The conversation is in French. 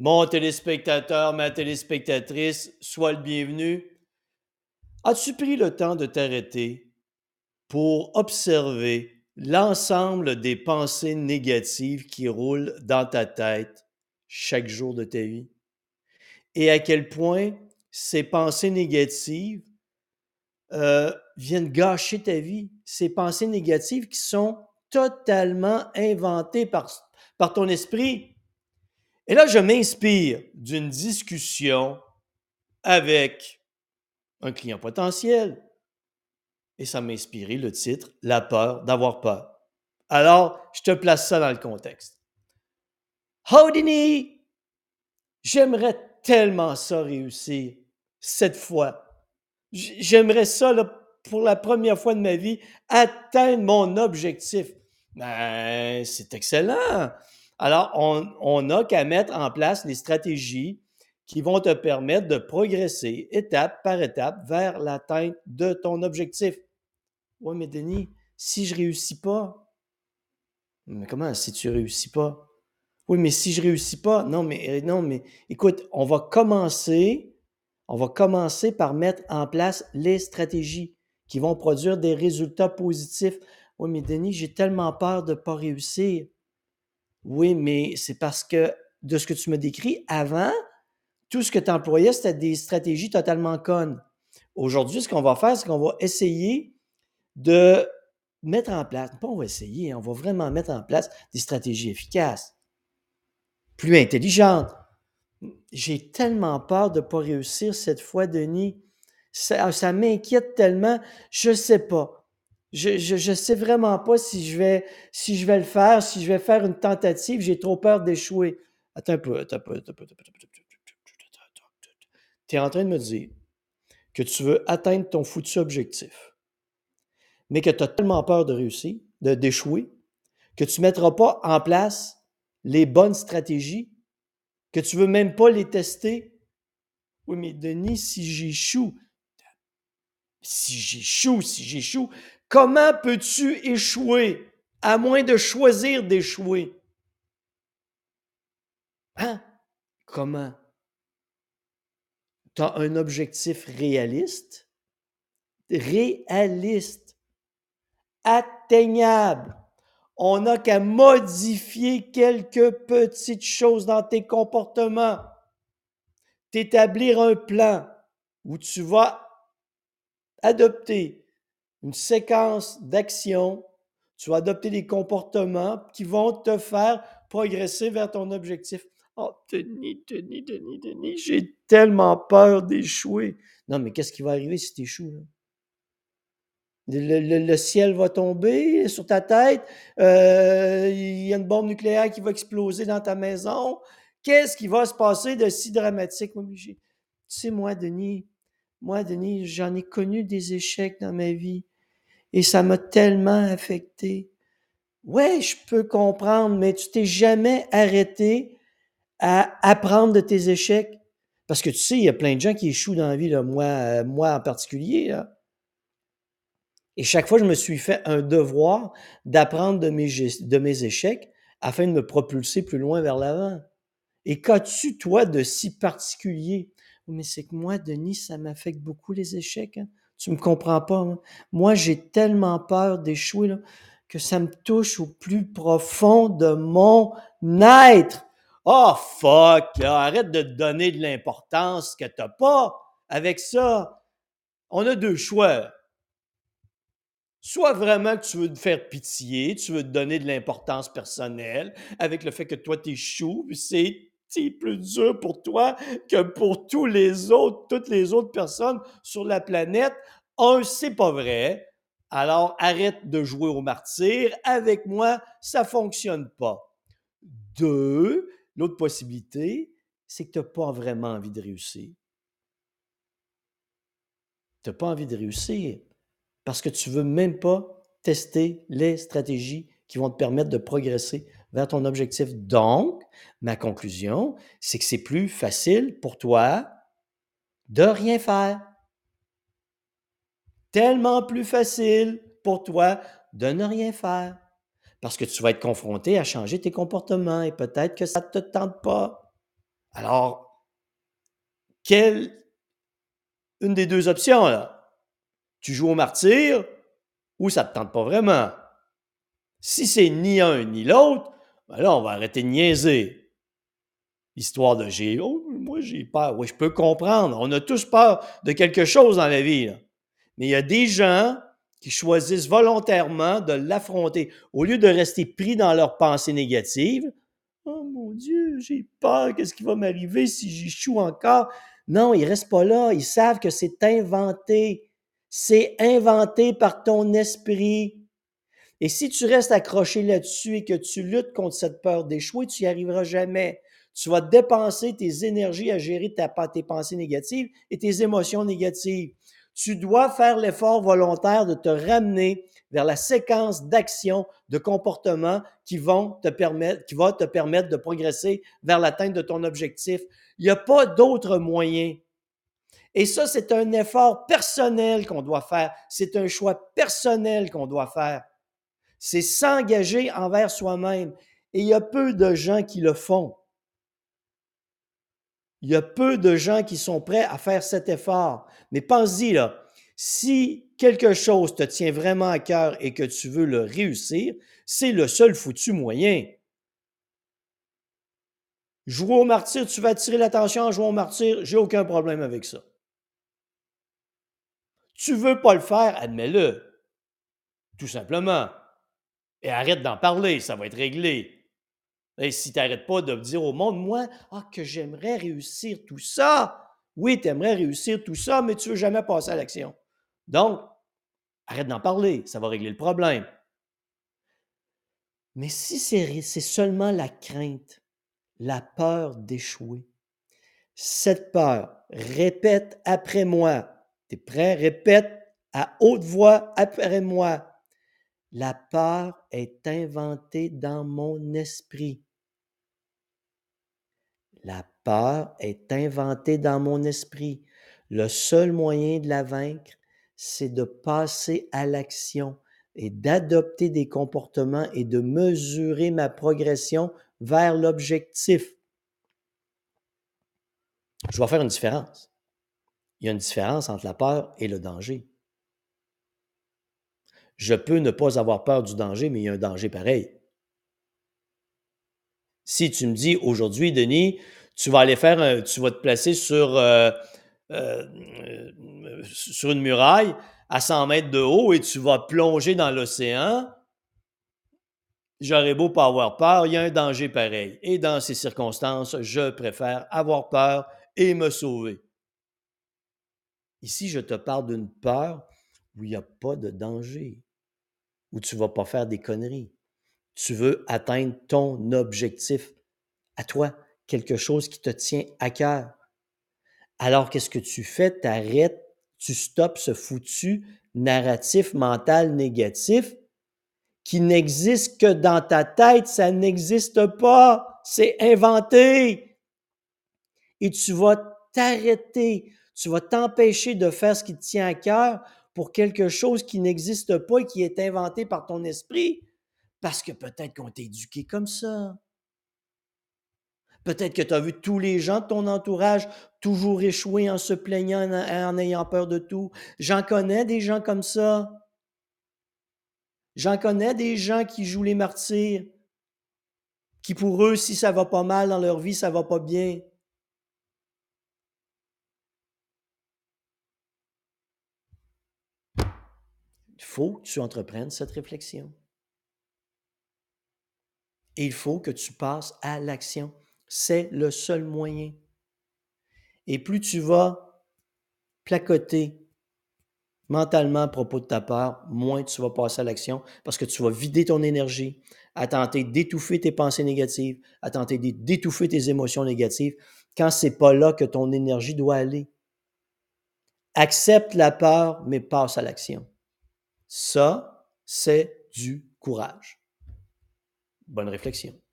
Mon téléspectateur, ma téléspectatrice, sois le bienvenu. As-tu pris le temps de t'arrêter pour observer l'ensemble des pensées négatives qui roulent dans ta tête chaque jour de ta vie? Et à quel point ces pensées négatives euh, viennent gâcher ta vie? Ces pensées négatives qui sont totalement inventées par, par ton esprit. Et là, je m'inspire d'une discussion avec un client potentiel. Et ça m'a inspiré le titre La peur d'avoir peur. Alors, je te place ça dans le contexte. Houdini! J'aimerais tellement ça réussir cette fois. J'aimerais ça, pour la première fois de ma vie, atteindre mon objectif. Ben, c'est excellent. Alors, on n'a qu'à mettre en place les stratégies qui vont te permettre de progresser étape par étape vers l'atteinte de ton objectif. Oui, mais Denis, si je réussis pas, mais comment si tu réussis pas? Oui, mais si je réussis pas, non, mais non, mais écoute, on va commencer, on va commencer par mettre en place les stratégies qui vont produire des résultats positifs. Oui, mais Denis, j'ai tellement peur de ne pas réussir. Oui, mais c'est parce que de ce que tu me décris avant, tout ce que tu employais, c'était des stratégies totalement connes. Aujourd'hui, ce qu'on va faire, c'est qu'on va essayer de mettre en place, pas on va essayer, on va vraiment mettre en place des stratégies efficaces, plus intelligentes. J'ai tellement peur de ne pas réussir cette fois, Denis. Ça, ça m'inquiète tellement, je ne sais pas. Je ne sais vraiment pas si je, vais, si je vais le faire, si je vais faire une tentative. J'ai trop peur d'échouer. Attends un peu, attends un peu, attends un. Tu es en train de me dire que tu veux atteindre ton foutu objectif, mais que tu as tellement peur de réussir, d'échouer, que tu ne mettras pas en place les bonnes stratégies, que tu ne veux même pas les tester. Oui, mais Denis, si j'échoue, si j'échoue, si j'échoue, Comment peux-tu échouer à moins de choisir d'échouer? Hein? Comment? Tu as un objectif réaliste, réaliste, atteignable. On n'a qu'à modifier quelques petites choses dans tes comportements, t'établir un plan où tu vas adopter une séquence d'actions. Tu vas adopter des comportements qui vont te faire progresser vers ton objectif. Oh, Denis, Denis, Denis, Denis, j'ai tellement peur d'échouer. Non, mais qu'est-ce qui va arriver si tu échoues? Le, ciel va tomber sur ta tête, euh, il y a une bombe nucléaire qui va exploser dans ta maison. Qu'est-ce qui va se passer de si dramatique? tu sais, moi, Denis, moi, Denis, j'en ai connu des échecs dans ma vie et ça m'a tellement affecté. Ouais, je peux comprendre, mais tu t'es jamais arrêté à apprendre de tes échecs. Parce que tu sais, il y a plein de gens qui échouent dans la vie, moi, euh, moi en particulier. Et chaque fois, je me suis fait un devoir d'apprendre de mes, échecs afin de me propulser plus loin vers l'avant. Et qu'as-tu, toi, de si particulier? Mais c'est que moi, Denis, ça m'affecte beaucoup les échecs. Hein. Tu me comprends pas. Hein? Moi, j'ai tellement peur d'échouer que ça me touche au plus profond de mon être. Oh fuck, arrête de te donner de l'importance que t'as pas avec ça. On a deux choix. Soit vraiment que tu veux te faire pitié, tu veux te donner de l'importance personnelle avec le fait que toi t'échoues, c'est plus dur pour toi que pour tous les autres, toutes les autres personnes sur la planète. Un, c'est pas vrai. Alors, arrête de jouer au martyr. Avec moi, ça fonctionne pas. Deux, l'autre possibilité, c'est que tu n'as pas vraiment envie de réussir. Tu n'as pas envie de réussir parce que tu veux même pas tester les stratégies qui vont te permettre de progresser vers ton objectif. Donc, ma conclusion, c'est que c'est plus facile pour toi de rien faire. Tellement plus facile pour toi de ne rien faire. Parce que tu vas être confronté à changer tes comportements et peut-être que ça ne te tente pas. Alors, quelle une des deux options, là? Tu joues au martyr ou ça ne te tente pas vraiment? Si c'est ni un ni l'autre, ben là, on va arrêter de niaiser. Histoire de j'ai. Oh, moi, j'ai peur. Oui, je peux comprendre. On a tous peur de quelque chose dans la vie. Mais il y a des gens qui choisissent volontairement de l'affronter. Au lieu de rester pris dans leurs pensées négatives, Oh mon Dieu, j'ai peur, qu'est-ce qui va m'arriver si j'échoue encore? Non, ils ne restent pas là. Ils savent que c'est inventé. C'est inventé par ton esprit. Et si tu restes accroché là-dessus et que tu luttes contre cette peur d'échouer, tu n'y arriveras jamais. Tu vas dépenser tes énergies à gérer ta, tes pensées négatives et tes émotions négatives. Tu dois faire l'effort volontaire de te ramener vers la séquence d'actions, de comportements qui vont te permettre, qui va te permettre de progresser vers l'atteinte de ton objectif. Il n'y a pas d'autre moyen. Et ça, c'est un effort personnel qu'on doit faire. C'est un choix personnel qu'on doit faire. C'est s'engager envers soi-même. Et il y a peu de gens qui le font. Il y a peu de gens qui sont prêts à faire cet effort. Mais pense-y, là, si quelque chose te tient vraiment à cœur et que tu veux le réussir, c'est le seul foutu moyen. Jouer au martyr, tu vas attirer l'attention en jouant au martyr, j'ai aucun problème avec ça. Tu veux pas le faire, admets-le. Tout simplement. Et arrête d'en parler, ça va être réglé. Et si tu n'arrêtes pas de dire au monde, moi, ah, que j'aimerais réussir tout ça. Oui, tu aimerais réussir tout ça, mais tu ne veux jamais passer à l'action. Donc, arrête d'en parler, ça va régler le problème. Mais si c'est seulement la crainte, la peur d'échouer, cette peur, répète après moi. Tu es prêt? Répète à haute voix après moi. La peur est inventée dans mon esprit. La peur est inventée dans mon esprit. Le seul moyen de la vaincre, c'est de passer à l'action et d'adopter des comportements et de mesurer ma progression vers l'objectif. Je vais faire une différence. Il y a une différence entre la peur et le danger. Je peux ne pas avoir peur du danger, mais il y a un danger pareil. Si tu me dis aujourd'hui, Denis, tu vas aller faire, un, tu vas te placer sur euh, euh, euh, sur une muraille à 100 mètres de haut et tu vas plonger dans l'océan, j'aurais beau pas avoir peur, il y a un danger pareil. Et dans ces circonstances, je préfère avoir peur et me sauver. Ici, je te parle d'une peur où il n'y a pas de danger, où tu ne vas pas faire des conneries. Tu veux atteindre ton objectif à toi, quelque chose qui te tient à cœur. Alors, qu'est-ce que tu fais? Tu arrêtes, tu stops ce foutu narratif mental négatif qui n'existe que dans ta tête, ça n'existe pas, c'est inventé. Et tu vas t'arrêter, tu vas t'empêcher de faire ce qui te tient à cœur pour quelque chose qui n'existe pas et qui est inventé par ton esprit, parce que peut-être qu'on t'a éduqué comme ça. Peut-être que tu as vu tous les gens de ton entourage toujours échouer en se plaignant, en, ayant peur de tout. J'en connais des gens comme ça. J'en connais des gens qui jouent les martyrs, qui pour eux, si ça va pas mal dans leur vie, ça va pas bien. Faut que tu entreprennes cette réflexion. Il faut que tu passes à l'action. C'est le seul moyen. Et plus tu vas placoter mentalement à propos de ta peur, moins tu vas passer à l'action parce que tu vas vider ton énergie à tenter d'étouffer tes pensées négatives, à tenter d'étouffer tes émotions négatives quand c'est pas là que ton énergie doit aller. Accepte la peur, mais passe à l'action. Ça, c'est du courage. Bonne réflexion.